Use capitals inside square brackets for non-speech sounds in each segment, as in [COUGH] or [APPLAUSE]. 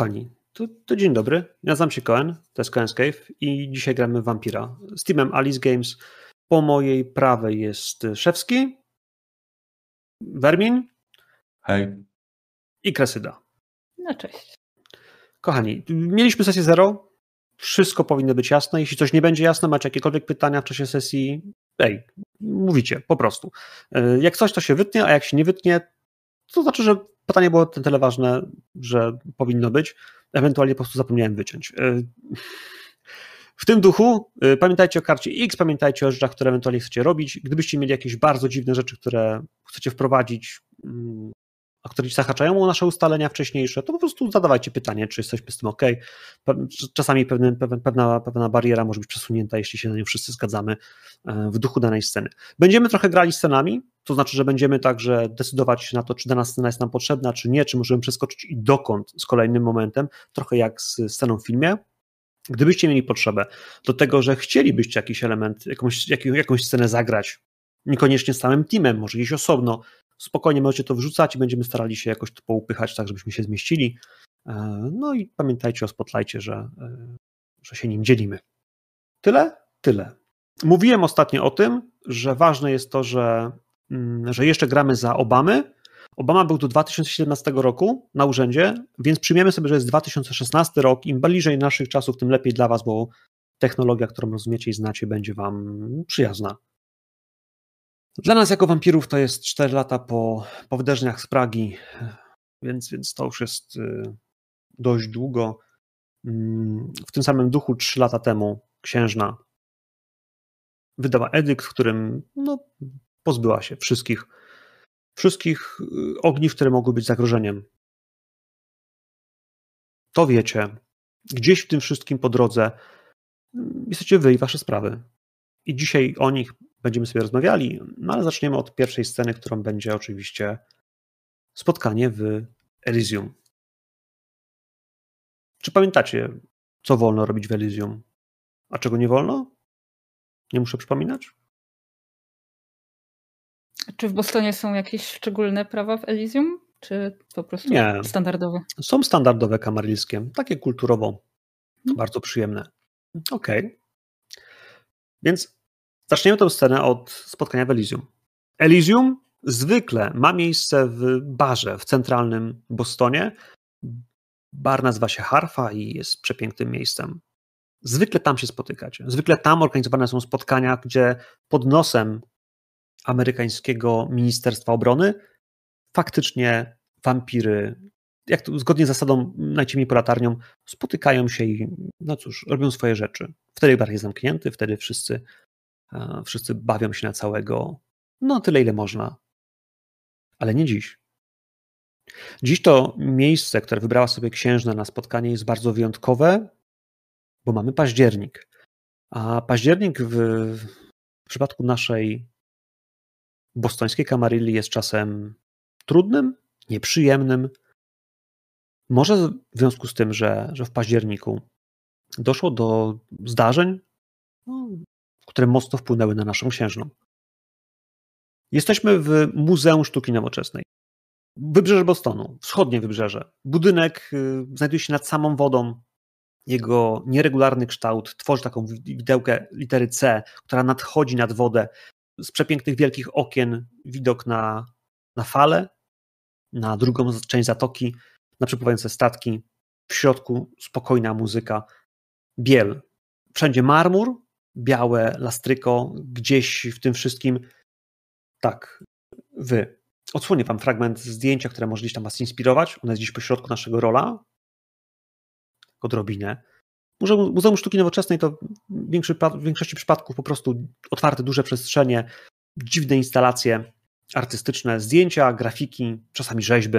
Kochani, to, to, dzień dobry. Nazywam się Cohen, to jest Cohen's Cave i dzisiaj gramy Vampira z teamem Alice Games. Po mojej prawej jest Szewski, Wermin. Hej. I Kresyda. No cześć. Kochani, mieliśmy sesję zero. Wszystko powinno być jasne. Jeśli coś nie będzie jasne, macie jakiekolwiek pytania w czasie sesji, ej, mówicie, po prostu. E, jak coś, to się wytnie, a jak się nie wytnie, to znaczy, że pytanie było tyle ważne, że powinno być. Ewentualnie po prostu zapomniałem wyciąć. E, w tym duchu e, pamiętajcie o karcie X, pamiętajcie o rzeczach, które ewentualnie chcecie robić. Gdybyście mieli jakieś bardzo dziwne rzeczy, które chcecie wprowadzić, mm, a które zahaczają o nasze ustalenia wcześniejsze, to po prostu zadawajcie pytanie, czy jesteśmy z tym ok. Czasami pewne, pewna, pewna bariera może być przesunięta, jeśli się na nią wszyscy zgadzamy e, w duchu danej sceny. Będziemy trochę grali scenami, to znaczy, że będziemy także decydować na to, czy dana scena jest nam potrzebna, czy nie, czy możemy przeskoczyć i dokąd z kolejnym momentem, trochę jak z sceną w filmie. Gdybyście mieli potrzebę do tego, że chcielibyście jakiś element, jakąś, jakąś scenę zagrać, niekoniecznie z całym teamem, może gdzieś osobno, spokojnie możecie to wrzucać i będziemy starali się jakoś to poupychać tak, żebyśmy się zmieścili. E, no i pamiętajcie o Spotlightie, że, e, że się nim dzielimy. Tyle? Tyle. Mówiłem ostatnio o tym, że ważne jest to, że, mm, że jeszcze gramy za Obamy. Obama był do 2017 roku na urzędzie, więc przyjmiemy sobie, że jest 2016 rok. Im bliżej naszych czasów, tym lepiej dla Was, bo technologia, którą rozumiecie i znacie, będzie Wam przyjazna. Dla nas jako wampirów to jest 4 lata po, po wydarzeniach z Pragi, więc, więc to już jest y, dość długo. Mm, w tym samym duchu 3 lata temu księżna wydała edykt, w którym no, pozbyła się wszystkich, wszystkich y, ogniw, które mogły być zagrożeniem. To wiecie. Gdzieś w tym wszystkim po drodze mm, jesteście wy i wasze sprawy. I dzisiaj o nich będziemy sobie rozmawiali, no ale zaczniemy od pierwszej sceny, którą będzie oczywiście spotkanie w Elysium. Czy pamiętacie, co wolno robić w Elysium, a czego nie wolno? Nie muszę przypominać? Czy w Bostonie są jakieś szczególne prawa w Elysium? Czy po prostu nie. standardowe? Są standardowe kamaryjskie, takie kulturowo hmm. bardzo przyjemne. Okej. Okay. Więc Zaczniemy tę scenę od spotkania w Elysium. Elysium zwykle ma miejsce w barze w centralnym Bostonie. Bar nazywa się Harfa i jest przepięknym miejscem. Zwykle tam się spotykacie. Zwykle tam organizowane są spotkania, gdzie pod nosem amerykańskiego Ministerstwa Obrony faktycznie wampiry, jak to, zgodnie z zasadą najciemniej po latarnią, spotykają się i no cóż, robią swoje rzeczy. Wtedy bar jest zamknięty, wtedy wszyscy Wszyscy bawią się na całego, no tyle ile można. Ale nie dziś. Dziś to miejsce, które wybrała sobie księżna na spotkanie, jest bardzo wyjątkowe, bo mamy październik. A październik w, w przypadku naszej bostońskiej kamarylli jest czasem trudnym, nieprzyjemnym. Może w związku z tym, że, że w październiku doszło do zdarzeń, no, które mocno wpłynęły na naszą księżną. Jesteśmy w Muzeum Sztuki Nowoczesnej. Wybrzeże Bostonu, wschodnie wybrzeże. Budynek y, znajduje się nad samą wodą. Jego nieregularny kształt tworzy taką widełkę litery C, która nadchodzi nad wodę. Z przepięknych wielkich okien widok na, na fale, na drugą część zatoki, na przepływające statki. W środku spokojna muzyka. Biel. Wszędzie marmur, białe lastryko, gdzieś w tym wszystkim. Tak, wy. Odsłonię wam fragment zdjęcia, które może gdzieś tam was inspirować. Ona jest gdzieś po środku naszego rola. Odrobinę. Muzeum Sztuki Nowoczesnej to w większości przypadków po prostu otwarte, duże przestrzenie, dziwne instalacje artystyczne, zdjęcia, grafiki, czasami rzeźby.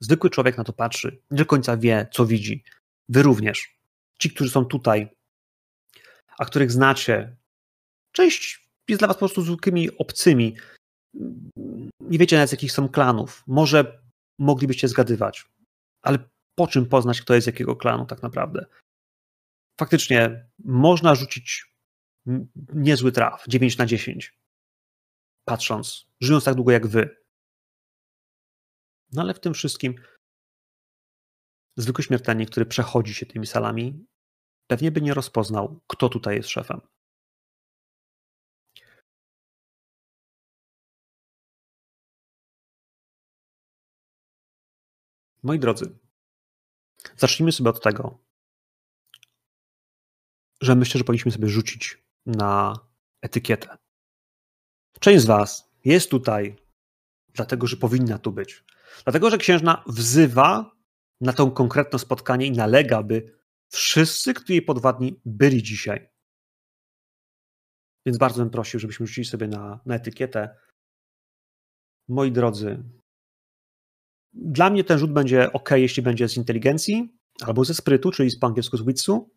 Zwykły człowiek na to patrzy, nie do końca wie, co widzi. Wy również. Ci, którzy są tutaj, a których znacie. Część jest dla was po prostu zwykłymi obcymi. Nie wiecie nawet z jakich są klanów. Może moglibyście zgadywać, ale po czym poznać, kto jest jakiego klanu tak naprawdę? Faktycznie można rzucić niezły traf, 9 na 10, patrząc, żyjąc tak długo jak wy. No ale w tym wszystkim zwykły śmiertelnik, który przechodzi się tymi salami, pewnie by nie rozpoznał, kto tutaj jest szefem. Moi drodzy, zacznijmy sobie od tego, że myślę, że powinniśmy sobie rzucić na etykietę. Część z Was jest tutaj, dlatego że powinna tu być. Dlatego, że księżna wzywa na to konkretne spotkanie i nalega, by wszyscy, którzy podwadni, byli dzisiaj. Więc bardzo bym prosił, żebyśmy rzucili sobie na, na etykietę. Moi drodzy, dla mnie ten rzut będzie ok, jeśli będzie z inteligencji albo ze sprytu, czyli z po angielsku z witsu.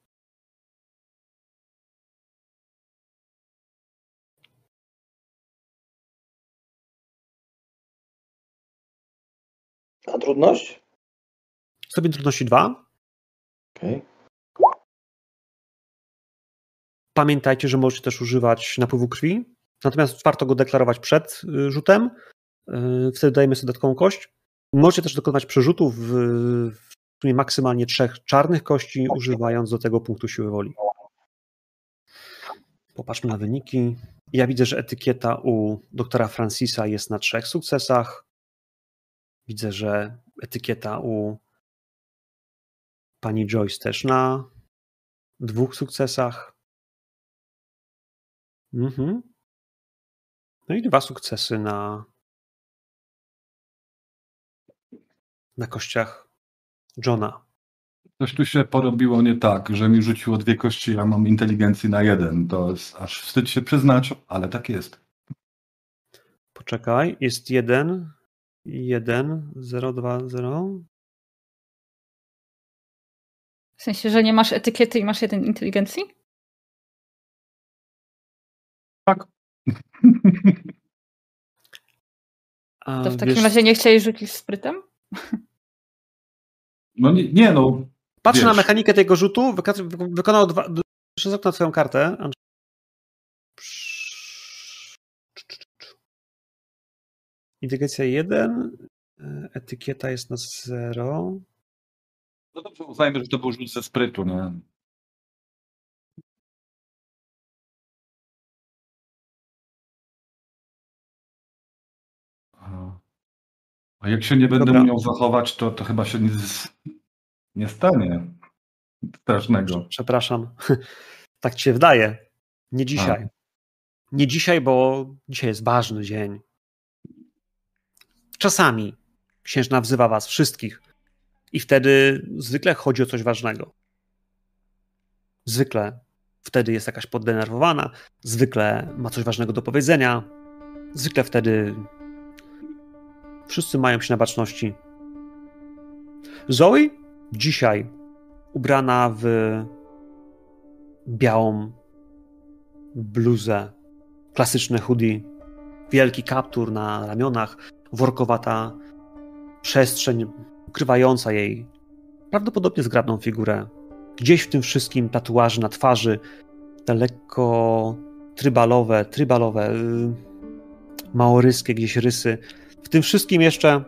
A trudność? Stopień trudności 2. Okay. Pamiętajcie, że możecie też używać napływu krwi, natomiast warto go deklarować przed y, rzutem. Y, wtedy dajemy sobie dodatkową kość. Możecie też dokonywać przerzutów w, w maksymalnie trzech czarnych kości, używając do tego punktu siły woli. Popatrzmy na wyniki. Ja widzę, że etykieta u doktora Francisa jest na trzech sukcesach. Widzę, że etykieta u pani Joyce też na dwóch sukcesach. Mhm. No i dwa sukcesy na, na kościach Johna. Coś tu się porobiło nie tak, że mi rzuciło dwie kości, ja mam inteligencji na jeden. To jest aż wstyd się przyznać, ale tak jest. Poczekaj, jest jeden, jeden, zero, dwa, zero. W sensie, że nie masz etykiety i masz jeden inteligencji? Tak. [LAUGHS] A, to w takim wiesz... razie nie chciałeś rzucić sprytem? No nie, nie no. Patrzę na mechanikę tego rzutu, wykonał dwa, przez okno twoją kartę. Inteligencja 1, etykieta jest na 0. No dobrze, uznajmy, że to był rzut ze sprytu, nie? A jak się nie będę Dobra. umiał zachować, to, to chyba się nie, nie stanie strasznego. Przepraszam. [LAUGHS] Tak ci się wydaje. Nie dzisiaj. A. Nie dzisiaj, bo dzisiaj jest ważny dzień. Czasami księżna wzywa was wszystkich i wtedy zwykle chodzi o coś ważnego. Zwykle wtedy jest jakaś poddenerwowana, zwykle ma coś ważnego do powiedzenia, zwykle wtedy wszyscy mają się na baczności. Zoe dzisiaj ubrana w białą bluzę, klasyczne hoodie, wielki kaptur na ramionach, workowata przestrzeń ukrywająca jej prawdopodobnie zgrabną figurę. Gdzieś w tym wszystkim tatuaże na twarzy, te lekko trybalowe, trybalowe, yy, maoryskie gdzieś rysy. Tym wszystkim jeszcze,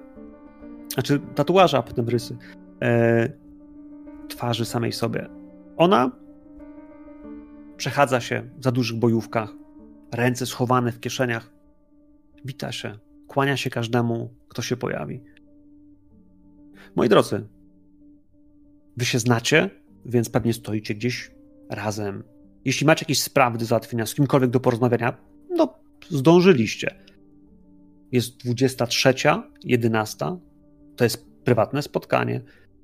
znaczy tatuaże, a potem rysy, yy, twarzy samej sobie. Ona przechadza się za dużych bojówkach, ręce schowane w kieszeniach, wita się, kłania się każdemu, kto się pojawi. Moi drodzy, wy się znacie, więc pewnie stoicie gdzieś razem. Jeśli macie jakieś sprawy do załatwienia, z kimkolwiek do porozmawiania, no zdążyliście. Jest 23, 11. To jest prywatne spotkanie.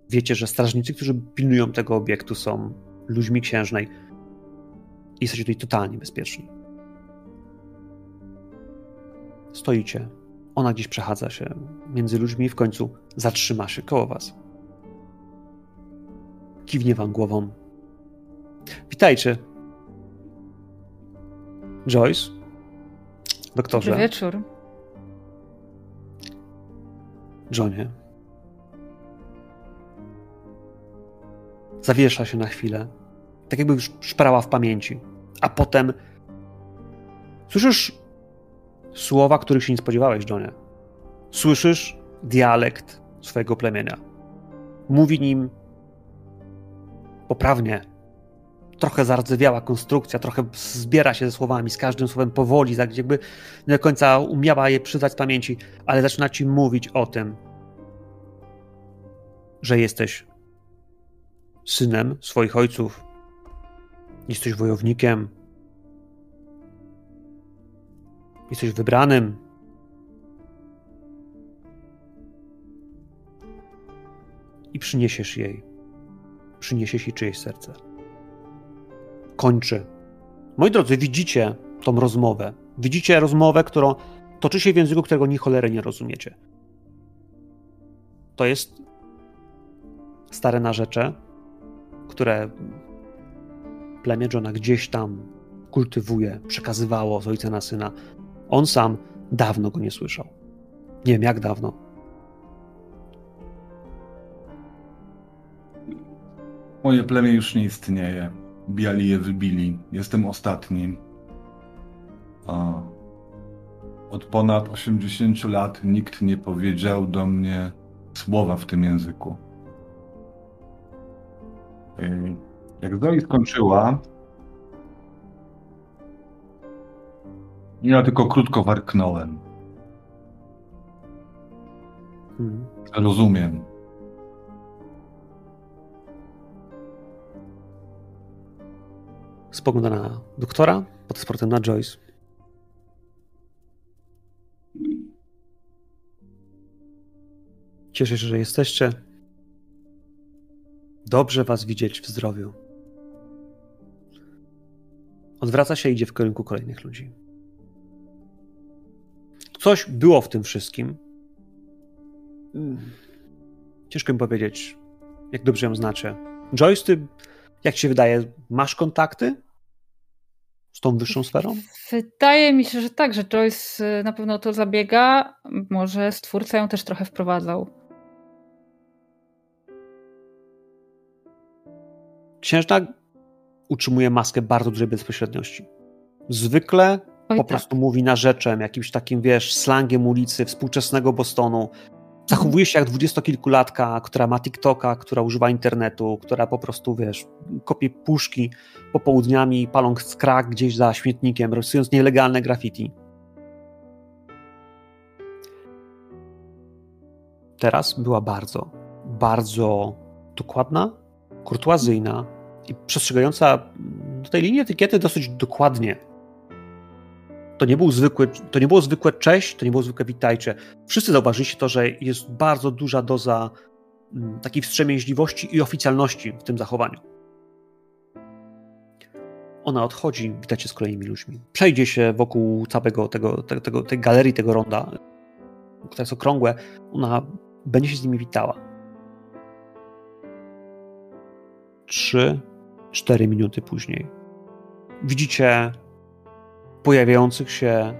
Wiecie, że strażnicy, którzy pilnują tego obiektu, są ludźmi księżnej. Jesteście tutaj totalnie bezpieczni. Stoicie, ona gdzieś przechadza się między ludźmi i w końcu zatrzyma się koło was. Kiwnie wam głową. Witajcie. Joyce. Doktorze. Dobry wieczór. Johnie. Zawiesza się na chwilę. Tak jakby już szparała w pamięci. A potem słyszysz Słowa, których się nie spodziewałeś, Johnie. Słyszysz dialekt swojego plemienia. Mówi nim poprawnie. Trochę zardzewiała konstrukcja, trochę zbiera się ze słowami, z każdym słowem powoli, tak jakby nie do końca umiała je przyznać z pamięci, ale zaczyna ci mówić o tym, że jesteś synem swoich ojców, jesteś wojownikiem, jesteś wybranym. I przyniesiesz jej, przyniesiesz jej czyjeś serce. Kończy. Moi drodzy, widzicie tą rozmowę. Widzicie rozmowę, którą toczy się w języku, którego ni cholery nie rozumiecie. To jest stare narzecze, które plemię Johna gdzieś tam kultywuje, przekazywało z ojca na syna. On sam dawno go nie słyszał. Nie wiem jak dawno. Moje plemię już nie istnieje. Biali je wybili. Jestem ostatnim. A od ponad 80 lat nikt nie powiedział do mnie słowa w tym języku. Jak Zoe skończyła, ja tylko krótko warknąłem. Hmm. Rozumiem. Spogląda na doktora, potem z portem na Joyce. Cieszę się, że jesteście. Dobrze was widzieć w zdrowiu. Odwraca się i idzie w kierunku kolejnych ludzi. Coś było w tym wszystkim. Hmm. Ciężko mi powiedzieć, jak dobrze ją znacie. Joyce, ty, jak ci się wydaje, masz kontakty z tą wyższą sferą? Wydaje mi się, że tak, że Joyce y, na pewno o to zabiega. Może stwórca ją też trochę wprowadzał. Księżna utrzymuje maskę bardzo dużej bezpośredniości. Zwykle Oj, po tak. prostu mówi narzeczem, jakimś takim, wiesz, slangiem ulicy, współczesnego Bostonu. Zachowuje się jak dwudziestokilkulatka, która ma TikToka, która używa internetu, która po prostu, wiesz, kopie puszki popołudniami, paląc krak gdzieś za śmietnikiem, rysując nielegalne graffiti. Teraz była bardzo, bardzo dokładna, kurtuazyjna i przestrzegająca tej linii etykiety dosyć dokładnie. To nie, był zwykły, to nie było zwykłe cześć, to nie było zwykłe witajcie. Wszyscy zauważyliście to, że jest bardzo duża doza mm, takiej wstrzemięźliwości i oficjalności w tym zachowaniu. Ona odchodzi, witacie z kolejnymi ludźmi. Przejdzie się wokół całego tego, tego, tego, tej galerii, tego ronda, które jest okrągłe. Ona będzie się z nimi witała. Trzy, cztery minuty później widzicie pojawiających się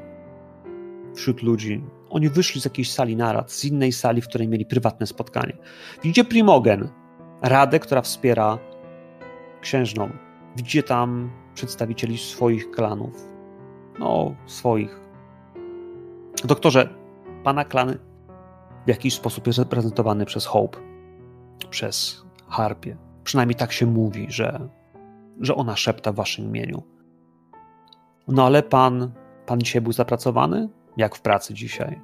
wśród ludzi. Oni wyszli z jakiejś sali narad, z innej sali, w której mieli prywatne spotkanie. Widzicie Primogen, radę, która wspiera księżną. Widzicie tam przedstawicieli swoich klanów. No, swoich. Doktorze, pana klan w jakiś sposób jest reprezentowany przez Hope, przez Harpie. Przynajmniej tak się mówi, że, że ona szepta w waszym imieniu. No ale pan, pan dzisiaj był zapracowany? Jak w pracy dzisiaj?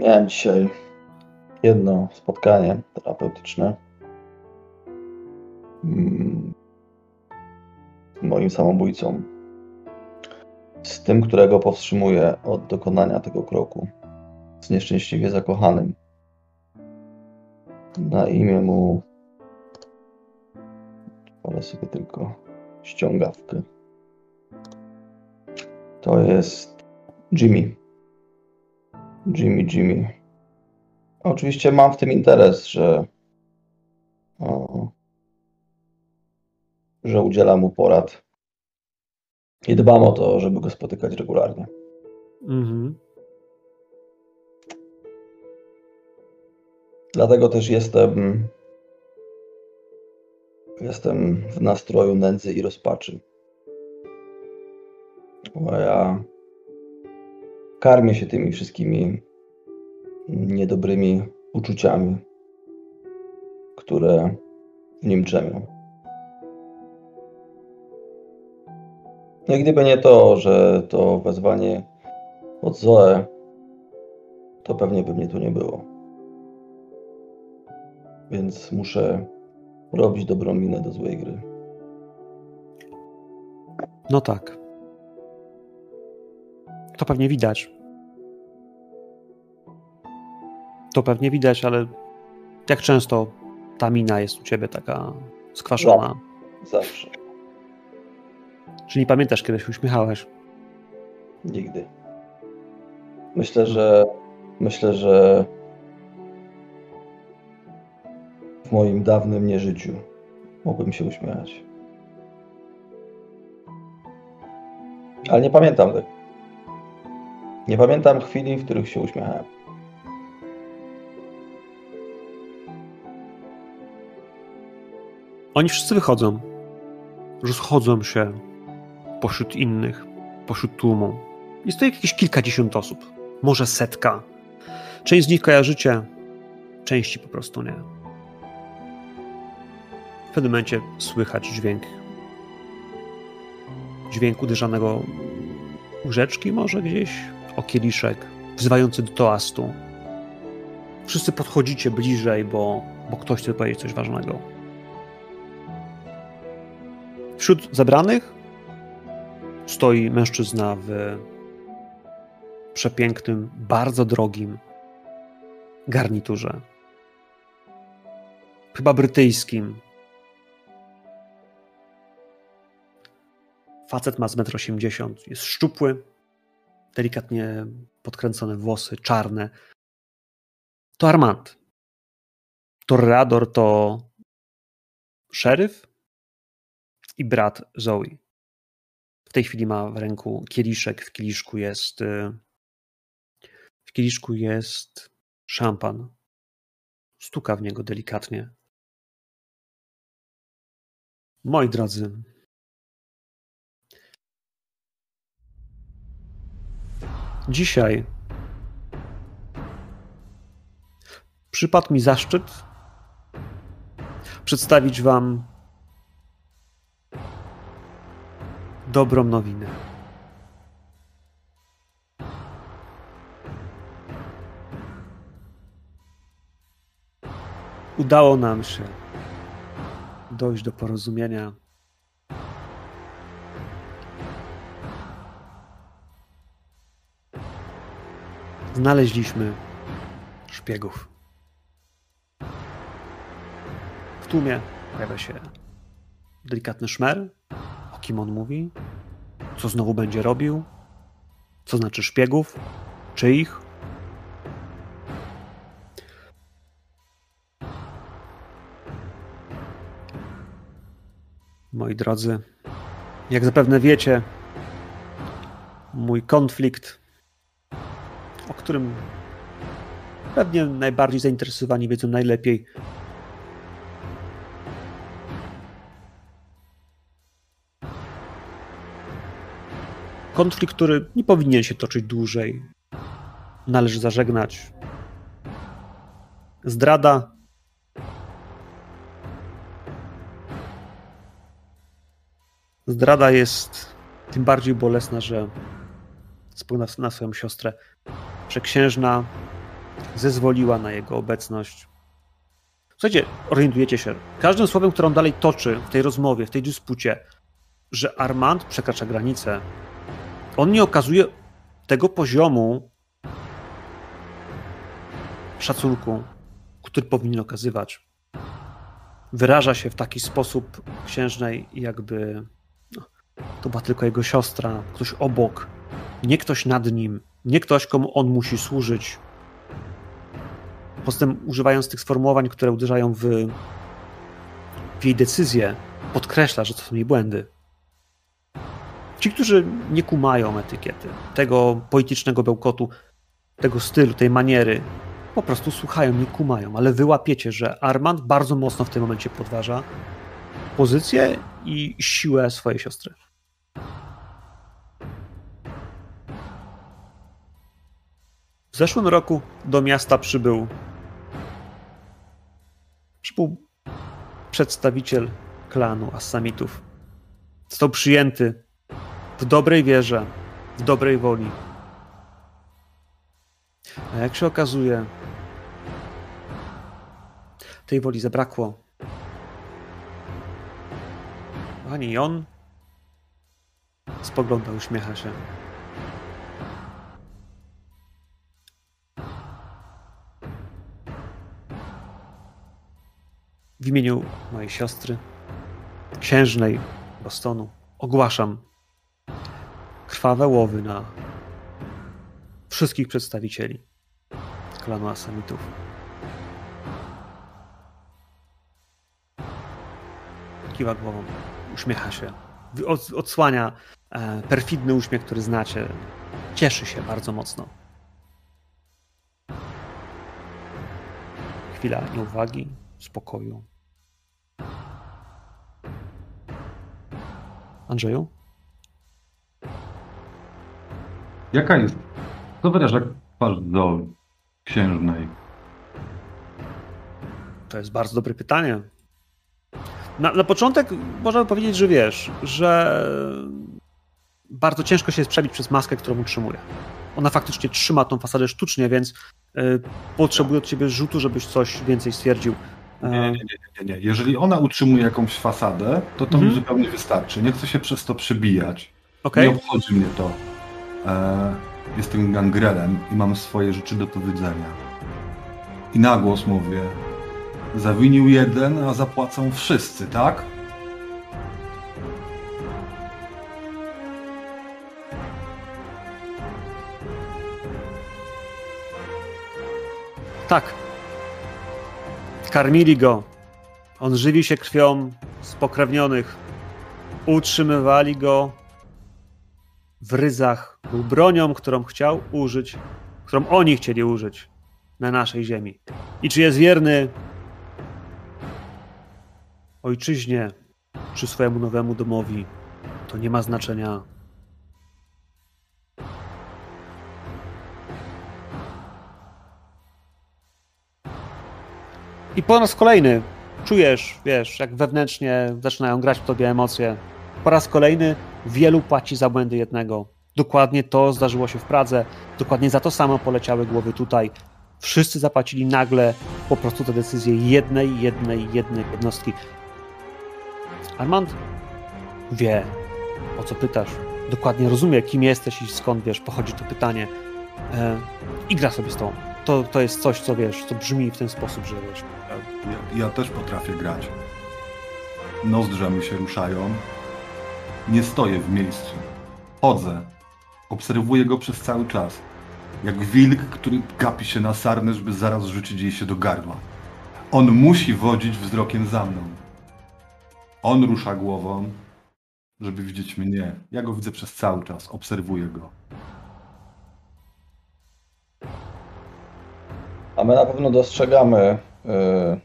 Miałem dzisiaj jedno spotkanie terapeutyczne mm, z moim samobójcą. Z tym, którego powstrzymuję od dokonania tego kroku. Z nieszczęśliwie zakochanym. Na imię mu. Ale sobie tylko ściągawkę. To jest Jimmy. Jimmy, Jimmy. Oczywiście mam w tym interes, że, o, że udzielam mu porad i dbam o to, żeby go spotykać regularnie. Mhm. Dlatego też jestem Jestem w nastroju nędzy i rozpaczy. Bo ja karmię się tymi wszystkimi niedobrymi uczuciami. które w nim drzemią. I gdyby nie to, że to wezwanie od Zoe, to pewnie by mnie tu nie było. Więc muszę robić dobrą minę do złej gry. No tak. To pewnie widać. To pewnie widać, ale jak często ta mina jest u ciebie taka skwaszona? Zawsze. Czyli pamiętasz, kiedy się uśmiechałeś? Nigdy. Myślę, że myślę, że w moim dawnym nieżyciu mógłbym się uśmiechać. Ale nie pamiętam tego. Nie pamiętam chwili, w których się uśmiechałem. Oni wszyscy wychodzą. Rozchodzą się pośród innych, pośród tłumu. Jest to jakieś kilkadziesiąt osób, może setka. Część z nich kojarzycie, części po prostu nie. W pewnym momencie słychać dźwięk. Dźwięk uderzanego łóżeczki może gdzieś, o kieliszek, wzywający do toastu. Wszyscy podchodzicie bliżej, bo, bo ktoś chce powiedzieć coś ważnego. Wśród zebranych stoi mężczyzna w przepięknym, bardzo drogim garniturze. Chyba brytyjskim. Facet ma z 1,80 m. Jest szczupły, delikatnie podkręcone włosy, czarne. To Armand. Torrador to szeryf i brat Zoe. W tej chwili ma w ręku kieliszek. W kieliszku jest. Y, w kieliszku jest szampan. Stuka w niego delikatnie. Moi drodzy, dzisiaj przypadł mi zaszczyt przedstawić Wam dobrą nowinę. Udało nam się dojść do porozumienia. Znaleźliśmy szpiegów. W tłumie pojawia się delikatny szmer, kim on mówi, co znowu będzie robił, co znaczy szpiegów, czyich. Moi drodzy, jak zapewne wiecie, mój konflikt, o którym pewnie najbardziej zainteresowani wiedzą najlepiej, Konflikt, który nie powinien się toczyć dłużej. Należy zażegnać. Zdrada. Zdrada jest tym bardziej bolesna, że spełna na swoją siostrę, że księżna zezwoliła na jego obecność. Słuchajcie, orientujecie się, każdym słowem, które on dalej toczy w tej rozmowie, w tej dyspucie, że Armand przekracza granicę, on nie okazuje tego poziomu szacunku, który powinien okazywać. Wyraża się w taki sposób księżnej, jakby no, to była tylko jego siostra, ktoś obok, nie ktoś nad nim, nie ktoś, komu on musi służyć. Poza używając tych sformułowań, które uderzają w, w jej decyzję, podkreśla, że to są jej błędy. Ci, którzy nie kumają etykiety, tego politycznego bełkotu, tego stylu, tej maniery, po prostu słuchają, nie kumają, ale wyłapiecie, że Armand bardzo mocno w tym momencie podważa pozycję i siłę swojej siostry. W zeszłym roku do miasta przybył przybył przedstawiciel klanu Assamitów. Został przyjęty w dobrej wierze, w dobrej woli. A jak się okazuje, tej woli zabrakło. Ani on spogląda, uśmiecha się. W imieniu mojej siostry, księżnej Bostonu, ogłaszam krwawe łowy na wszystkich przedstawicieli klanu Asamitów. Kiwa głową, uśmiecha się, odsłania e, perfidny uśmiech, który znacie. Cieszy się bardzo mocno. Chwila nieuwagi, spokoju. Andrzeju? Jaka jest? Co wyraża twarz do księżnej? To jest bardzo dobre pytanie. Na, na początek można powiedzieć, że wiesz, że bardzo ciężko się jest przebić przez maskę, którą utrzymuje. Ona faktycznie trzyma tą fasadę sztucznie, więc y, potrzebuje od ciebie rzutu, żebyś coś więcej stwierdził. Nie, nie, nie, nie, nie. Jeżeli ona utrzymuje jakąś fasadę, to to mhm. mi zupełnie wystarczy. Nie chcę się przez to przebijać. Okay. Nie obchodzi mnie to. E, jestem gangrelem i mam swoje rzeczy do powiedzenia. I na głos mówię, zawinił jeden, a zapłacą wszyscy, tak? Tak. Karmili go. On żywi się krwią spokrewnionych. Utrzymywali go w ryzach. Był bronią, którą chciał użyć, którą oni chcieli użyć na naszej ziemi. I czy jest wierny ojczyźnie, czy swojemu nowemu domowi, to nie ma znaczenia. I po raz kolejny czujesz, wiesz, jak wewnętrznie zaczynają grać w tobie emocje. Po raz kolejny wielu płaci za błędy jednego. Dokładnie to zdarzyło się w Pradze, dokładnie za to samo poleciały głowy tutaj. Wszyscy zapłacili nagle po prostu te decyzje jednej, jednej, jednej jednostki. Armand wie, o co pytasz. Dokładnie rozumie, kim jesteś i skąd wiesz, pochodzi to pytanie. E, I gra sobie z tą. To, to jest coś, co wiesz, co brzmi w ten sposób, że wiesz. Ja, ja też potrafię grać. Nozdrza mi się ruszają. Nie stoję w miejscu. Chodzę. Obserwuję go przez cały czas. Jak wilk, który gapi się na sarnę, żeby zaraz rzucić jej się do gardła. On musi wodzić wzrokiem za mną. On rusza głową, żeby widzieć mnie. Ja go widzę przez cały czas, obserwuję go. A my na pewno dostrzegamy y,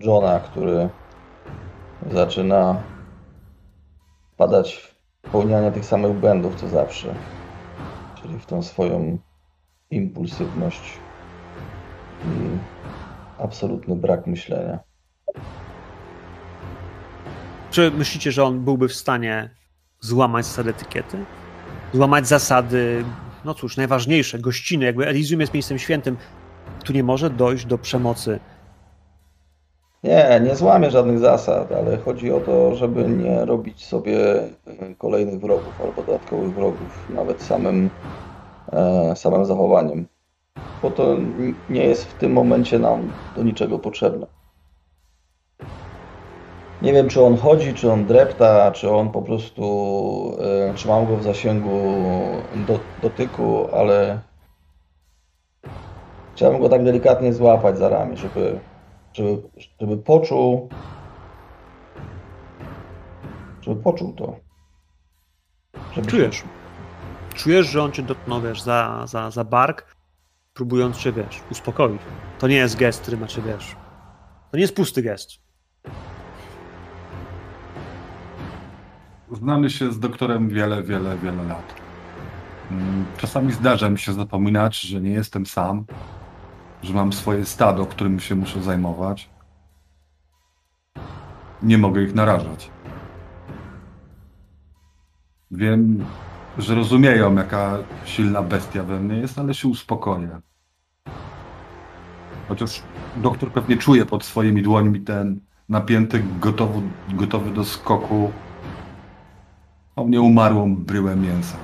Johna, który zaczyna padać w popełnianie tych samych błędów co zawsze. Czyli w tą swoją impulsywność i absolutny brak myślenia. Czy myślicie, że on byłby w stanie złamać zasady etykiety? Złamać zasady, no cóż, najważniejsze, gościny, jakby Elysium jest miejscem świętym, tu nie może dojść do przemocy. Nie, nie złamie żadnych zasad, ale chodzi o to, żeby nie robić sobie e, kolejnych wrogów albo dodatkowych wrogów, nawet samym, e, samym zachowaniem. Bo to nie jest w tym momencie nam do niczego potrzebne. Nie wiem, czy on chodzi, czy on drepta, czy on po prostu y, trzymał go w zasięgu do, dotyku, ale chciałbym go tak delikatnie złapać za ramię, żeby, żeby, żeby poczuł, żeby poczuł to. Żeby Czujesz. Czujesz, że on cię dotknął, wiesz, za, za, za bark, próbując cię, wiesz, uspokoić. To nie jest gest, który macie, wiesz. To nie jest pusty gest. Znamy się z doktorem wiele, wiele, wiele lat. Mm, czasami zdarza mi się zapominać, że nie jestem sam, że mam swoje stado, którym się muszę zajmować. nie mogę ich narażać. Wiem, że rozumieją, jaka silna bestia we mnie jest, ale się uspokoję. Chociaż doktor pewnie czuje pod swoimi dłońmi ten napięty, gotowy, gotowy do skoku o mnie umarłą bryłę mięsa.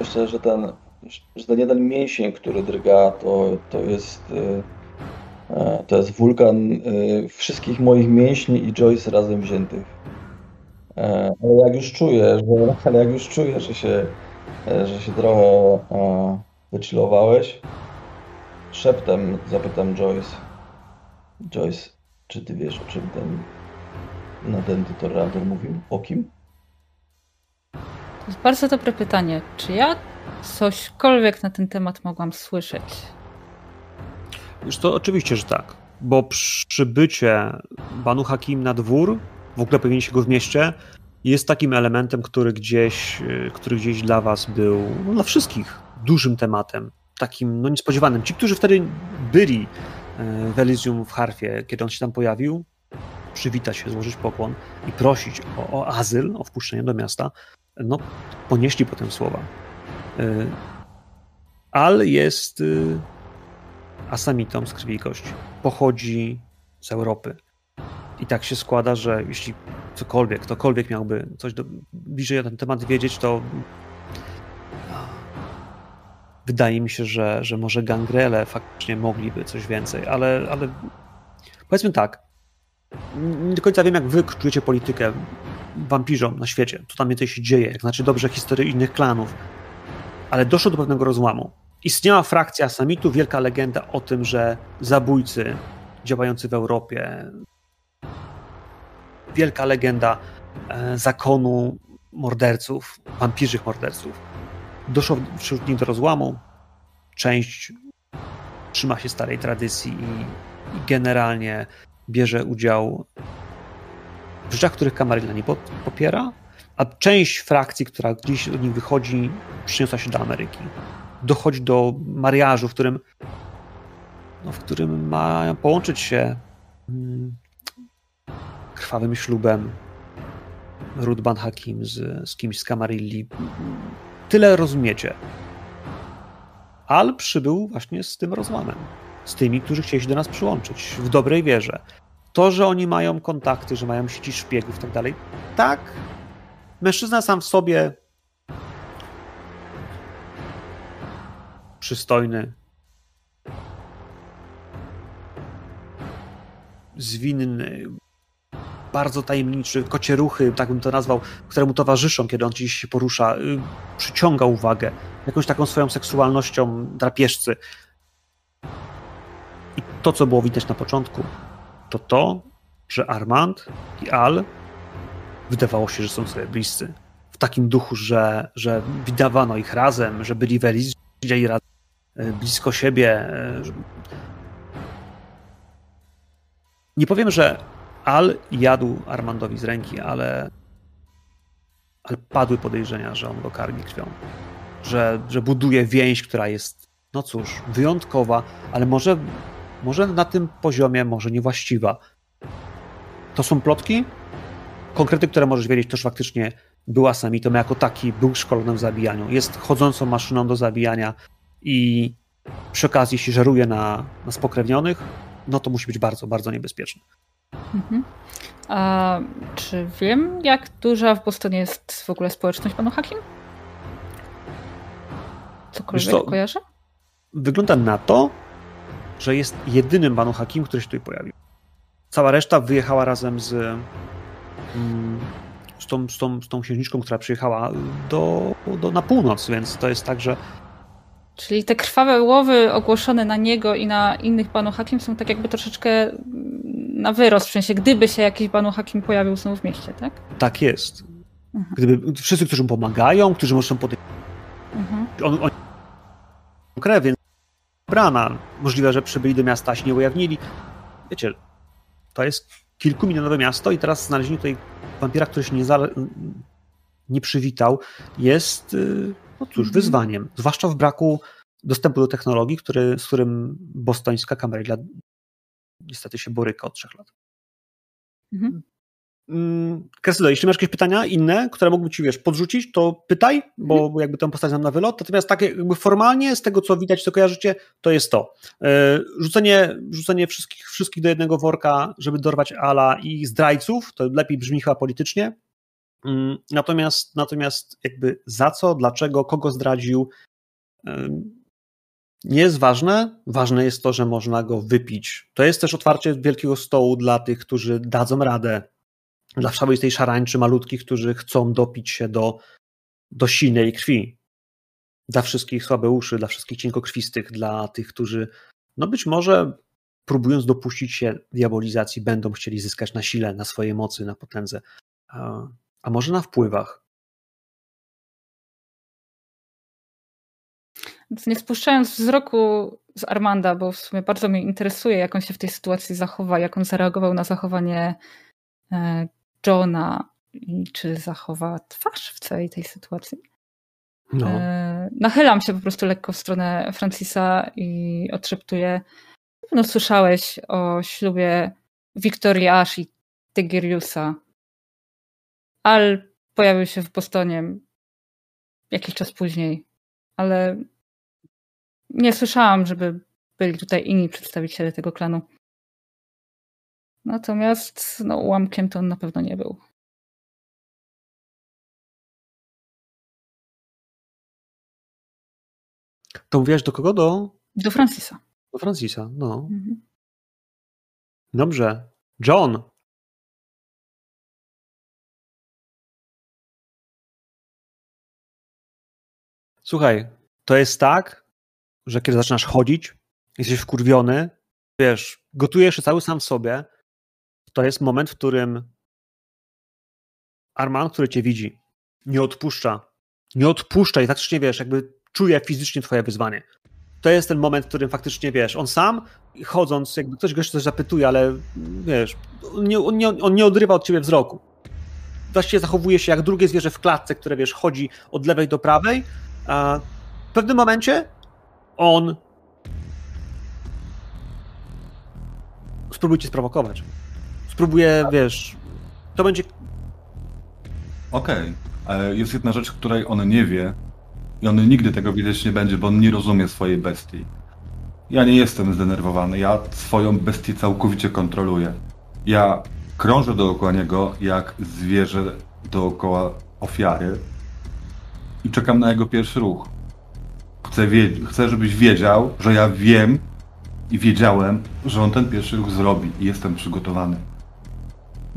Myślę, że ten, że ten jeden mięsień, który drga, to, to jest e, e, to jest wulkan e, wszystkich moich mięśni i Joyce razem wziętych. Ale jak już czuję, że, [LAUGHS] ale jak już czuję, że się, że się trochę wychillowałeś, szeptem zapytam Joyce. Joyce, czy ty wiesz, o czym ten nadęty Torrador mówił? O kim? To jest bardzo dobre pytanie. Czy ja cośkolwiek na ten temat mogłam słyszeć? Już to oczywiście, że tak. Bo przybycie Banu Hakim na dwór, w ogóle pojawienie się go w mieście, jest takim elementem, który gdzieś, który gdzieś dla was był, no dla wszystkich, dużym tematem. Takim no, niespodziewanym. Ci, którzy wtedy byli e, w Elysium w Harfie, kiedy on się tam pojawił, przywitać się, złożyć pokłon i prosić o, o azyl, o wpuszczenie do miasta, no, ponieśli potem słowa. Y, Al jest y, asamitą z krwi i kości. Pochodzi z Europy. I tak się składa, że jeśli cokolwiek, ktokolwiek miałby coś do, bliżej na ten temat wiedzieć, to wydaje mi się, że, że może gangrele faktycznie mogliby coś więcej, ale, ale powiedzmy tak, nie do końca wiem, jak wy czujecie politykę wampirzom na świecie, co tam więcej się dzieje, jak znaczy dobrze historię innych klanów, ale doszło do pewnego rozłamu. Istniała frakcja Samitu, wielka legenda o tym, że zabójcy działający w Europie, wielka legenda e, zakonu morderców, wampirzych morderców. Doszło wśród nich do rozłamu. Część trzyma się starej tradycji i, i generalnie bierze udział w rzeczach, których Camarilla nie popiera, a część frakcji, która gdzieś od nich wychodzi, przyniosła się do Ameryki. Dochodzi do mariażu, w którym, no, w którym mają połączyć się hmm, krwawym ślubem Rudban Hakim z, z kimś z Kamarilli. Tyle rozumiecie. Al przybył właśnie z tym rozłamem. Z tymi, którzy chcieli się do nas przyłączyć w dobrej wierze. To, że oni mają kontakty, że mają sieci szpiegów i tak dalej, tak, mężczyzna sam w sobie przystojny, zwinny, bardzo tajemniczy, kocieruchy, tak bym to nazwał, któremu towarzyszą, kiedy on gdzieś się porusza, y, przyciąga uwagę jakąś taką swoją seksualnością drapieżcy. I to, co było widać na początku, to to, że Armand i Al wydawało się, że są sobie bliscy. W takim duchu, że, że widywano ich razem, że byli w Elizie, siedzieli razem e, blisko siebie. E, Nie powiem, że Al jadł Armandowi z ręki, ale, ale padły podejrzenia, że on go karmi krwią. Że, że buduje więź, która jest, no cóż, wyjątkowa, ale może może na tym poziomie, może niewłaściwa. To są plotki? Konkrety, które możesz wiedzieć, też faktycznie była samitą jako taki, był szkolony w zabijaniu, jest chodzącą maszyną do zabijania i przy okazji, jeśli żeruje na, na spokrewnionych, no to musi być bardzo, bardzo niebezpieczne. Mhm. A czy wiem, jak duża w Bostonie jest w ogóle społeczność panu Hakim? Cokolwiek co, kojarzę? Wygląda na to, że jest jedynym Banu Hakim, który się tutaj pojawił. Cała reszta wyjechała razem z, z, tą, z, tą, z tą księżniczką, która przyjechała do, do, na północ, więc to jest tak, że Czyli te krwawe łowy ogłoszone na niego i na innych Banu Hakim są tak jakby troszeczkę na wyrost, w sensie gdyby się jakiś Banu Hakim pojawił znowu w mieście, tak? Tak jest. Mhm. Gdyby wszyscy, którzy mu pomagają, którzy muszą podejść. Mhm. On, on krew, więc brana. Możliwe, że przybyli do miasta, się nie ujawnili. Wiecie, to jest kilkumilionowe miasto i teraz znalezienie tutaj wampira, który się nie, nie przywitał, jest, y, no cóż, mhm. wyzwaniem. Zwłaszcza w braku dostępu do technologii, który, z którym bostońska Camarilla niestety się boryka od trzech lat. Mhm. Mm, Kresydo, jeśli masz jakieś pytania inne, które mógłby ci, wiesz, podrzucić, to pytaj, bo, mhm. bo jakby tę postać znam na wylot. Natomiast tak jakby formalnie, z tego co widać, co kojarzycie, to jest to. E, rzucenie, rzucenie wszystkich, wszystkich do jednego worka, żeby dorwać Ala i zdrajców, to lepiej brzmi chyba politycznie. Mm, natomiast, natomiast jakby za co, dlaczego, kogo zdradził, nie jest ważne. Ważne jest to, że można go wypić. To jest też otwarcie wielkiego stołu dla tych, którzy dadzą radę dla tej szarańczy malutkich, którzy chcą dopić się do, do silnej krwi. Dla wszystkich słabe uszy, dla wszystkich cienkokrwistych, dla tych, którzy no być może próbując dopuścić się diabolizacji, będą chcieli zyskać na sile, na swojej mocy, na potędze, a, a może na wpływach. Nie spuszczając wzroku z Armanda, bo w sumie bardzo mnie interesuje, jak on się w tej sytuacji zachowa, jak on zareagował na zachowanie e, Johna i czy zachowa twarz w całej tej sytuacji. No. E, nachylam się po prostu lekko w stronę Francisa i odszeptuję. No słyszałeś o ślubie Wiktorii Ash i Tigeriusa. Al pojawił się w Bostonie jakiś czas później, ale nie słyszałam, żeby byli tutaj inni przedstawiciele tego klanu. Natomiast no, ułamkiem to on na pewno nie był. To mówiłaś do kogo? Do, do Francisa. Do Francisa, no. Mhm. Dobrze. John. Słuchaj, to jest tak, że kiedy zaczynasz chodzić, jesteś wkurwiony, wiesz, gotujesz się cały sam w sobie, to jest moment, w którym Arman, który cię widzi, nie odpuszcza. Nie odpuszcza i faktycznie wiesz, jakby czuje fizycznie twoje wyzwanie. To jest ten moment, w którym faktycznie wiesz, on sam chodząc, jakby ktoś go coś zapytuje, ale wiesz, on nie, on nie, on nie odrywa od ciebie wzroku. Właściwie zachowuje się jak drugie zwierzę w klatce, które wiesz, chodzi od lewej do prawej, a w pewnym momencie on spróbujcie sprowokować spróbuję, wiesz, to będzie... Okej, okay. ale jest jedna rzecz, której on nie wie i on nigdy tego wiedzieć nie będzie, bo on nie rozumie swojej bestii. Ja nie jestem zdenerwowany, ja swoją bestię całkowicie kontroluję. Ja krążę dookoła niego jak zwierzę dookoła ofiary i czekam na jego pierwszy ruch. Chcę, chcę, żebyś wiedział, że ja wiem i wiedziałem, że on ten pierwszy ruch zrobi i jestem przygotowany.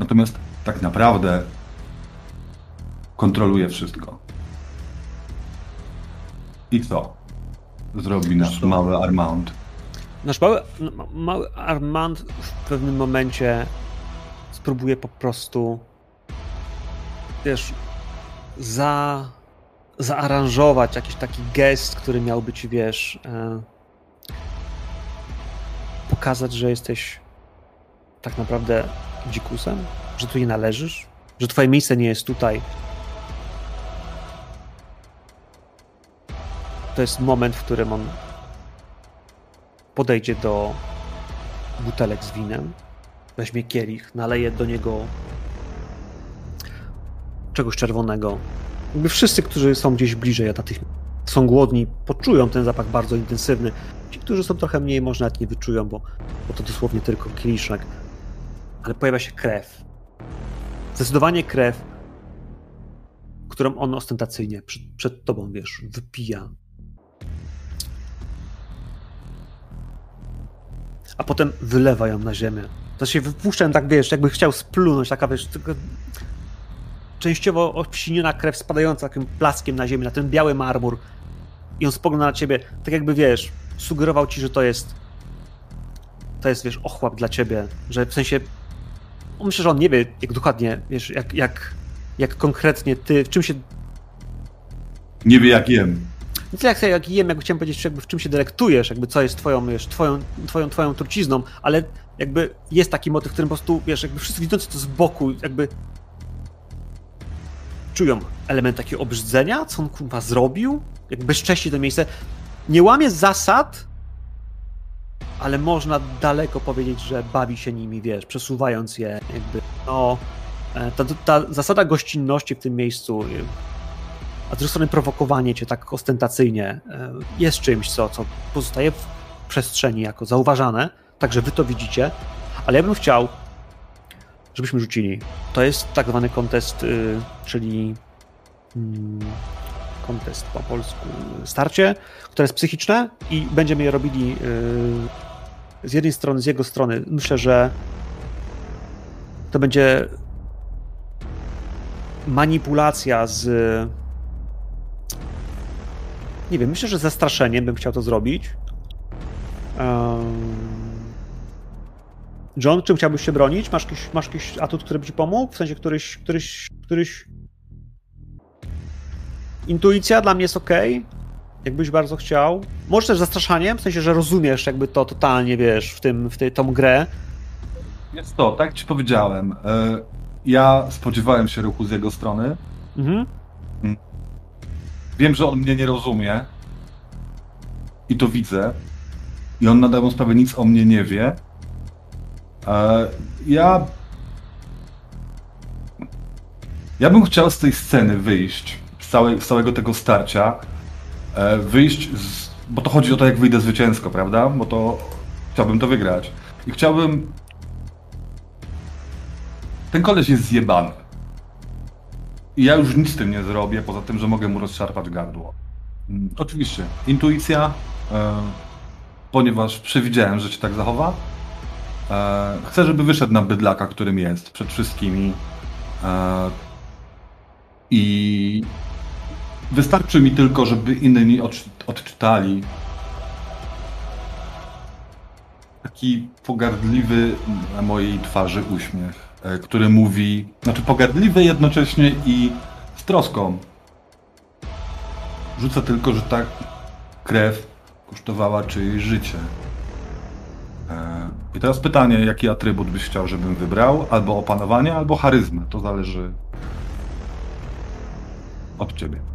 Natomiast tak naprawdę kontroluje wszystko. I co? Zrobi nasz mały Armand. Nasz mały, mały Armand w pewnym momencie spróbuje po prostu wiesz, za, zaaranżować jakiś taki gest, który miałby ci, wiesz, e, pokazać, że jesteś tak naprawdę dzikusem? Że tu nie należysz? Że twoje miejsce nie jest tutaj? To jest moment, w którym on podejdzie do butelek z winem, weźmie kielich, naleje do niego czegoś czerwonego. Jakby wszyscy, którzy są gdzieś bliżej, a tych są głodni, poczują ten zapach bardzo intensywny. Ci, którzy są trochę mniej, może nawet nie wyczują, bo, bo to dosłownie tylko kieliszek ale pojawia się krew. Zdecydowanie krew, którą on ostentacyjnie przed, przed tobą, wiesz, wypija. A potem wylewa ją na ziemię. To się wypuszcza tak, wiesz, jakby chciał splunąć, taka, wiesz, tylko częściowo obsiniona krew spadająca takim plaskiem na ziemię, na ten biały marmur. I on spogląda na ciebie, tak jakby, wiesz, sugerował ci, że to jest to jest, wiesz, ochłap dla ciebie, że w sensie myślę, że on nie wie, jak dokładnie, wiesz, jak, jak, jak konkretnie ty, w czym się... Nie wie, jak jem. Nie tyle jak, jak jem, jakby chciałem powiedzieć, jakby w czym się delektujesz, jakby co jest twoją, wiesz, twoją, twoją, twoją trucizną, ale jakby jest taki motyw, w którym po prostu, wiesz, jakby wszyscy widzący to z boku, jakby czują element takiego obrzydzenia, co on kurwa zrobił, jakby bezcześci to miejsce. Nie łamie zasad, ale można daleko powiedzieć, że bawi się nimi, wiesz, przesuwając je, jakby, no, e, ta, ta zasada gościnności w tym miejscu, y, a z drugiej strony prowokowanie cię tak ostentacyjnie e, jest czymś, co, co pozostaje w przestrzeni jako zauważane, także wy to widzicie, ale ja bym chciał, żebyśmy rzucili. To jest tak zwany kontest, y, czyli mm, kontest po polsku starcie, które jest psychiczne i będziemy je robili y, z jednej strony, z jego strony. Myślę, że to będzie manipulacja z nie wiem, myślę, że zastraszeniem bym chciał to zrobić. John, czym chciałbyś się bronić? Masz jakiś, masz jakiś atut, który by ci pomógł? W sensie któryś, któryś, któryś... Intuicja dla mnie jest ok. Jakbyś bardzo chciał. Może też zastraszaniem, w sensie, że rozumiesz jakby to totalnie, wiesz, w tym, w tej, tą grę. Jest to, tak ci powiedziałem. E, ja spodziewałem się ruchu z jego strony. Mhm. Mm. Wiem, że on mnie nie rozumie. I to widzę. I on na dobrą sprawę nic o mnie nie wie. E, ja. Ja bym chciał z tej sceny wyjść, z, całej, z całego tego starcia. E, wyjść, z, bo to chodzi o to, jak wyjdę zwycięsko, prawda? Bo to chciałbym to wygrać. I chciałbym. Ten koleś jest zjebany. I ja już nic z tym nie zrobię, poza tym, że mogę mu rozszarpać gardło. Mm, oczywiście, intuicja, e, ponieważ przewidziałem, że się tak zachowa. E, chcę, żeby wyszedł na bydlaka, którym jest, przed wszystkimi. I wystarczy mi tylko, żeby inni odczytali taki pogardliwy na mojej twarzy uśmiech, e, który mówi, znaczy pogardliwy jednocześnie i z troską. Rzucę tylko, że ta krew kosztowała czyjeś życie. I teraz pytanie, jaki atrybut byś chciał, żebym wybrał? Albo opanowanie, albo charyzmę. To zależy od ciebie.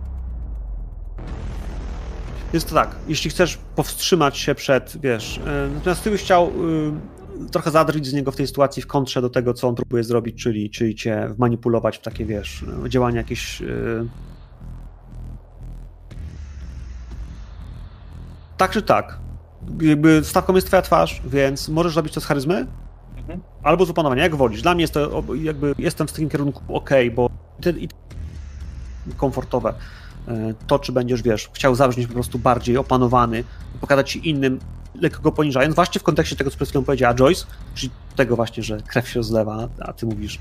Jest to tak, jeśli chcesz powstrzymać się przed, wiesz, yy, natomiast ty byś chciał yy, trochę zadrzyć z niego w tej sytuacji w kontrze do tego, co on próbuje zrobić, czyli, czyli cię manipulować w takie, wiesz, działania jakieś... Yy... Tak czy tak, jakby stawką jest twoja twarz, więc możesz zrobić to z charyzmy mhm. albo z opanowania, jak wolisz. Dla mnie jest to jakby, jestem w takim kierunku ok, bo i, i komfortowe. E, to, czy będziesz, wiesz, chciał zabrzmieć po prostu bardziej opanowany, pokazać ci innym, lekko poniżając, właśnie w kontekście tego, co przed chwilą powiedziała Joyce, czyli tego właśnie, że krew się rozlewa, a ty mówisz,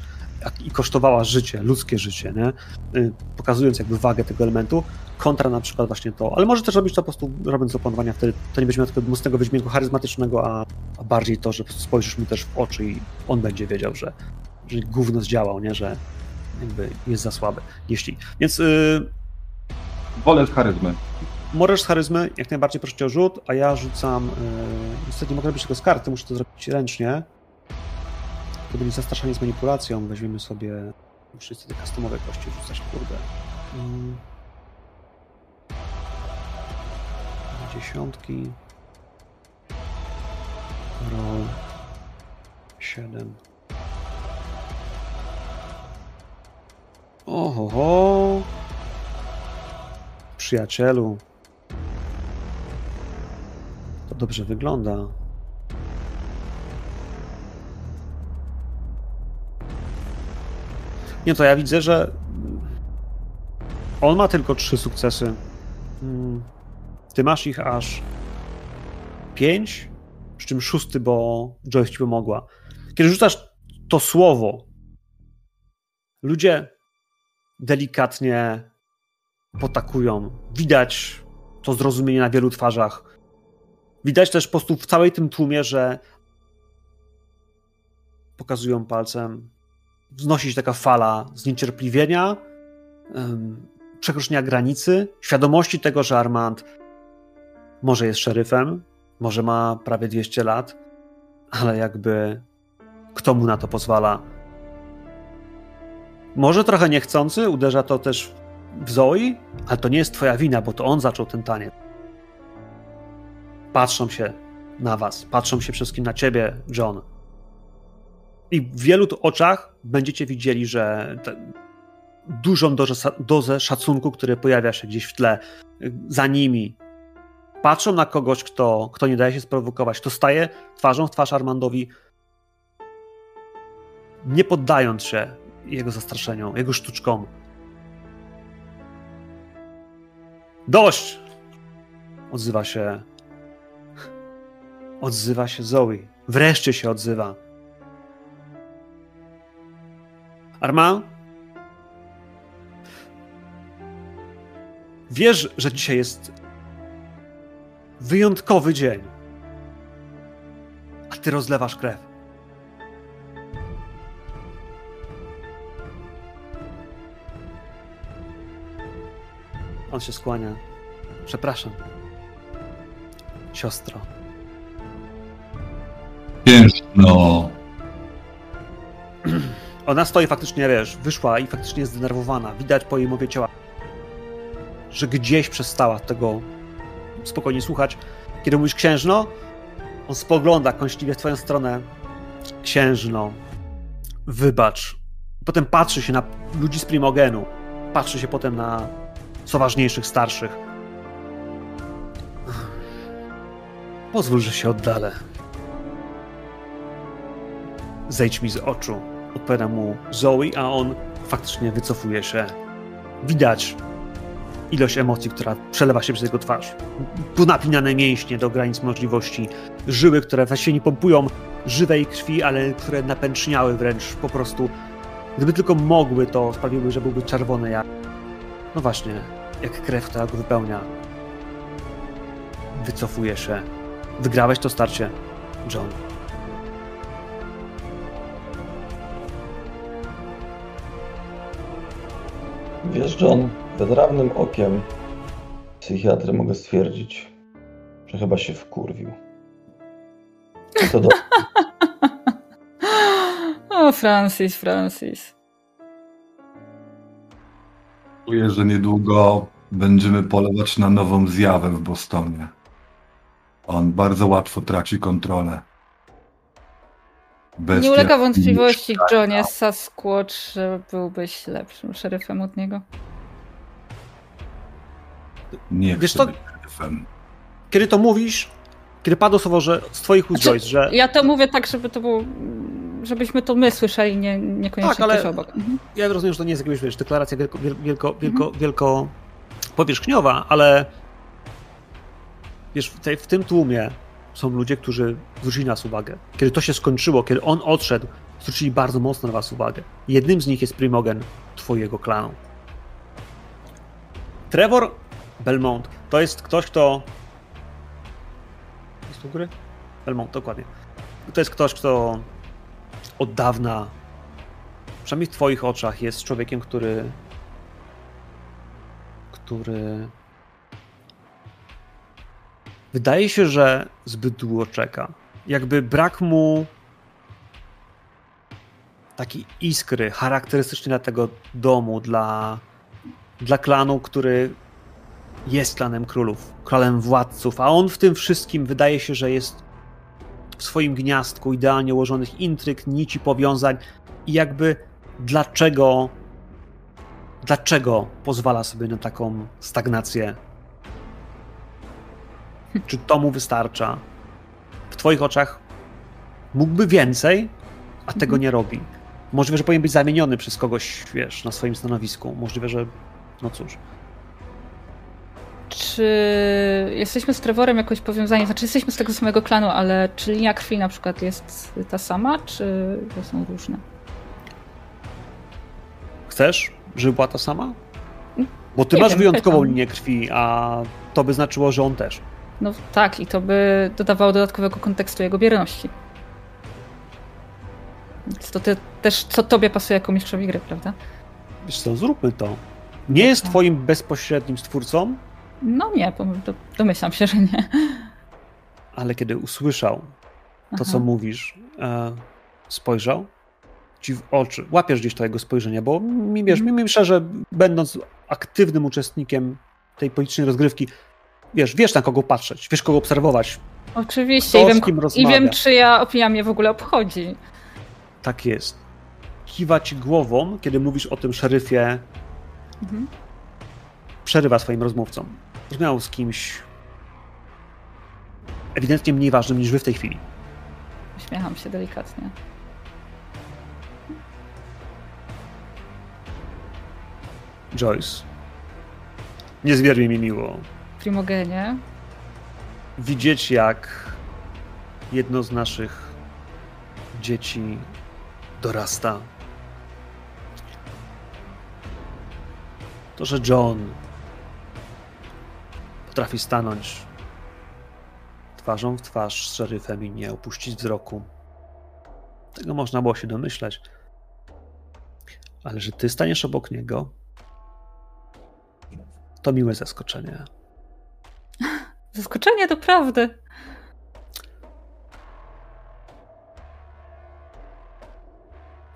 i kosztowała życie, ludzkie życie, nie? Y, pokazując jakby wagę tego elementu, kontra na przykład właśnie to, ale może też robić to po prostu robiąc opanowania, wtedy to nie będzie miał takiego mocnego wydźwięku charyzmatycznego, a, a, bardziej to, że spojrzysz mu też w oczy i on będzie wiedział, że, że gówno zdziałał, nie? Że jakby jest za słaby. Jeśli. Więc... Yy... Wolę z charyzmy. Możesz z charyzmy, jak najbardziej proszę cię o rzut, a ja rzucam... Yy... Niestety nie mogę robić tego z karty, muszę to zrobić ręcznie. To będzie zastraszanie z manipulacją. Weźmiemy sobie. Muszę te customowe kości rzucać, kurde. Hmm. Dziesiątki. Roll. Siedem. Oho, Przyjacielu. To dobrze wygląda. Nie, to ja widzę, że on ma tylko trzy sukcesy. Hmm. Ty masz ich aż pięć, przy czym szósty, bo Joyce ci pomogła. Kiedy rzucasz to słowo, ludzie delikatnie potakują. Widać to zrozumienie na wielu twarzach. Widać też po prostu w całej tym tłumie, że pokazują palcem wznosi się taka fala zniecierpliwienia, przekroczenia granicy, świadomości tego, że Armand może jest szeryfem, może ma prawie 200 lat, ale jakby kto mu na to pozwala? Może trochę niechcący, uderza to też w Zoe, ale to nie jest twoja wina, bo to on zaczął ten taniec. Patrzą się na was, patrzą się wszystkim na ciebie, John. I w wielu oczach będziecie widzieli, że dużą dozę, dozę szacunku, który pojawia się gdzieś w tle, za nimi. Patrzą na kogoś, kto, kto nie daje się sprowokować, kto staje twarzą w twarz Armandowi, nie poddając się jego zastraszeniom, jego sztuczkom. Dość! Odzywa się. Odzywa się Zoe. Wreszcie się odzywa. Armand? Wiesz, że dzisiaj jest wyjątkowy dzień. A ty rozlewasz krew. On się skłania. Przepraszam. Siostro. Piękno. Ona stoi faktycznie, wiesz, wyszła i faktycznie jest zdenerwowana. Widać po jej mowie ciała, że gdzieś przestała tego spokojnie słuchać. Kiedy mówisz księżno, on spogląda kąśliwie w twoją stronę. Księżno, wybacz. Potem patrzy się na ludzi z Primogenu. Patrzy się potem na co ważniejszych starszych. Pozwól, że się oddalę. Zejdź mi z oczu. Odpowiada mu Zoe, a on faktycznie wycofuje się. Widać ilość emocji, która przelewa się przez jego twarz. Ponapinane mięśnie do granic możliwości, żyły, które właściwie nie pompują żywej krwi, ale które napęczniały wręcz po prostu. Gdyby tylko mogły, to sprawiły, że byłby czerwony jak... No właśnie, jak krew, która go wypełnia. Wycofuje się. Wygrałeś to starcie, John. Wiesz, John, wytrawnym okiem psychiatry mogę stwierdzić, że chyba się wkurwił. Co do... [LAUGHS] o, Francis, Francis. Czuję, że niedługo będziemy polować na nową zjawę w Bostonie. On bardzo łatwo traci kontrolę. Bestia nie ulega wątpliwości, Johnie Sasquatch, że byłbyś lepszym szeryfem od niego. Nie Wiesz to, kiedy to mówisz, kiedy padło słowo, że z twoich ust, znaczy, że... Ja to mówię tak, żeby to było, żebyśmy to my słyszeli, nie, niekoniecznie tak, ale ktoś obok. Mhm. Ja rozumiem, że to nie jest jakaś wiesz, deklaracja wielko, wielko, wielko, mhm. wielko powierzchniowa, ale wiesz, w, tej, w tym tłumie są ludzie, którzy zwrócili nas uwagę. Kiedy to się skończyło, kiedy on odszedł, zwrócili bardzo mocno na was uwagę. Jednym z nich jest Primogen twojego klanu. Trevor Belmont to jest ktoś, kto... Tu góry? Belmont, dokładnie. To jest ktoś, kto od dawna, przynajmniej w twoich oczach, jest człowiekiem, który który wydaje się, że zbyt długo czeka. Jakby brak mu takiej iskry charakterystycznej dla tego domu, dla, dla klanu, który jest klanem królów, królem władców, a on w tym wszystkim wydaje się, że jest w swoim gniazdku idealnie ułożonych intryg, nici powiązań i jakby dlaczego dlaczego pozwala sobie na taką stagnację czy to mu wystarcza? W Twoich oczach mógłby więcej, a tego mhm. nie robi. Możliwe, że powinien być zamieniony przez kogoś, wiesz, na swoim stanowisku. Możliwe, że. No cóż. Czy jesteśmy z Trevorem jakoś powiązani? Znaczy, jesteśmy z tego samego klanu, ale czy linia krwi na przykład jest ta sama, czy to są różne? Chcesz, żeby była ta sama? Bo ty nie masz wiem, wyjątkową pytam. linię krwi, a to by znaczyło, że on też. No tak, i to by dodawało dodatkowego kontekstu jego bierności. Więc to ty, też co tobie pasuje jako mistrzowi gry, prawda? Wiesz co, zróbmy to. Nie jest tak. twoim bezpośrednim stwórcą? No nie, domyślam się, że nie. Ale kiedy usłyszał to, Aha. co mówisz, e, spojrzał ci w oczy, łapiesz gdzieś to jego spojrzenie, bo mi, wiesz, mm. mi szczerze, będąc aktywnym uczestnikiem tej politycznej rozgrywki, wiesz, wiesz na kogo patrzeć, wiesz kogo obserwować. Oczywiście. I wiem, I wiem, czyja opinia mnie w ogóle obchodzi. Tak jest. Kiwać głową, kiedy mówisz o tym szeryfie. Mhm. Przerywa swoim rozmówcom. Rozmawiał z kimś ewidentnie mniej ważnym niż wy w tej chwili. Uśmiecham się delikatnie. Joyce. Niezmiernie mi miło. Primogenie. Widzieć, jak jedno z naszych dzieci dorasta. To, że John potrafi stanąć twarzą w twarz z szeryfem i nie opuścić wzroku. Tego można było się domyśleć. Ale że ty staniesz obok niego, to miłe zaskoczenie. [LAUGHS] Zaskoczenie to prawdy.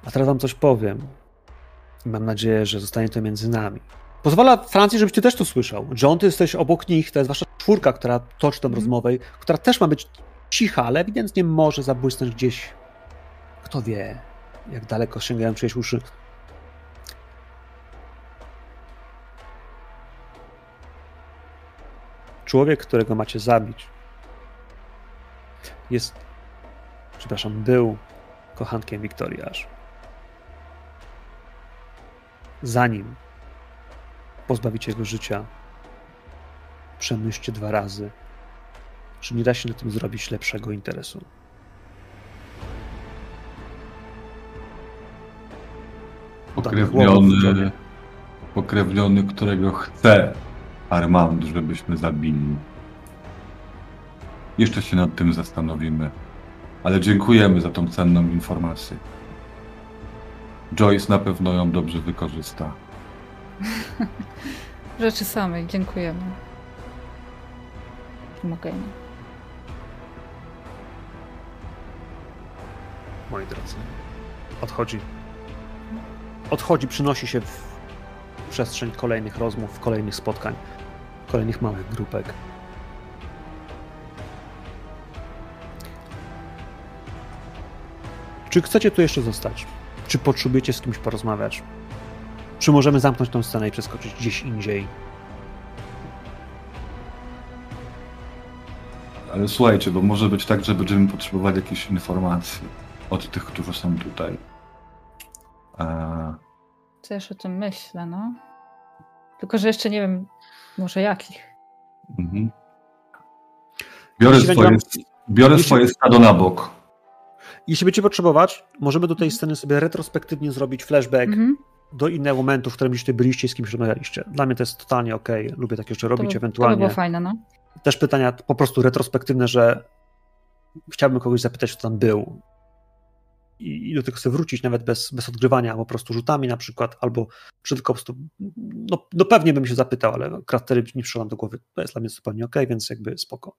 A teraz wam coś powiem. Mam nadzieję, że zostanie to między nami. Pozwala Francji, żebyś ty też to słyszał. John, ty jesteś obok nich, to jest wasza czwórka, która toczy tę mm. rozmowę, która też ma być cicha, ale ewidentnie może zabłysnąć gdzieś. Kto wie, jak daleko sięgają czyjeś uszy. Człowiek, którego macie zabić, jest, przepraszam, był kochankiem Wiktorii Aż. Zanim pozbawicie jego życia, przemyślcie dwa razy, czy nie da się na tym zrobić lepszego interesu. Pokrewniony, pokrewniony, którego chce Armand, żebyśmy zabili. Jeszcze się nad tym zastanowimy, ale dziękujemy za tą cenną informację. Joyce na pewno ją dobrze wykorzysta. [LAUGHS] Rzeczy samej, dziękujemy. Mogę. Moi drodzy, odchodzi. Odchodzi, przynosi się w przestrzeń kolejnych rozmów, kolejnych spotkań, kolejnych małych grupek. Czy chcecie tu jeszcze zostać? Czy potrzebujecie z kimś porozmawiać? Czy możemy zamknąć tą scenę i przeskoczyć gdzieś indziej? Ale słuchajcie, bo może być tak, że będziemy potrzebowali jakichś informacji od tych, którzy są tutaj. A... Też o tym myślę, no. Tylko, że jeszcze nie wiem, może jakich. Mhm. Biorę swoje, biorę swoje stado na bok. Jeśli będziecie potrzebować, możemy do tej sceny sobie retrospektywnie zrobić flashback mhm. Do innego momentu, w którym już tutaj byliście i z kimś rozmawialiście. Dla mnie to jest totalnie ok. Lubię takie rzeczy robić, ewentualnie. To by było fajne, no. Też pytania po prostu retrospektywne, że chciałbym kogoś zapytać, kto tam był. I, i do tego chcę wrócić nawet bez, bez odgrywania, po prostu rzutami na przykład, albo czy tylko po prostu, no, no pewnie bym się zapytał, ale kratery nie przyszło nam do głowy. To jest dla mnie zupełnie ok, więc jakby spoko.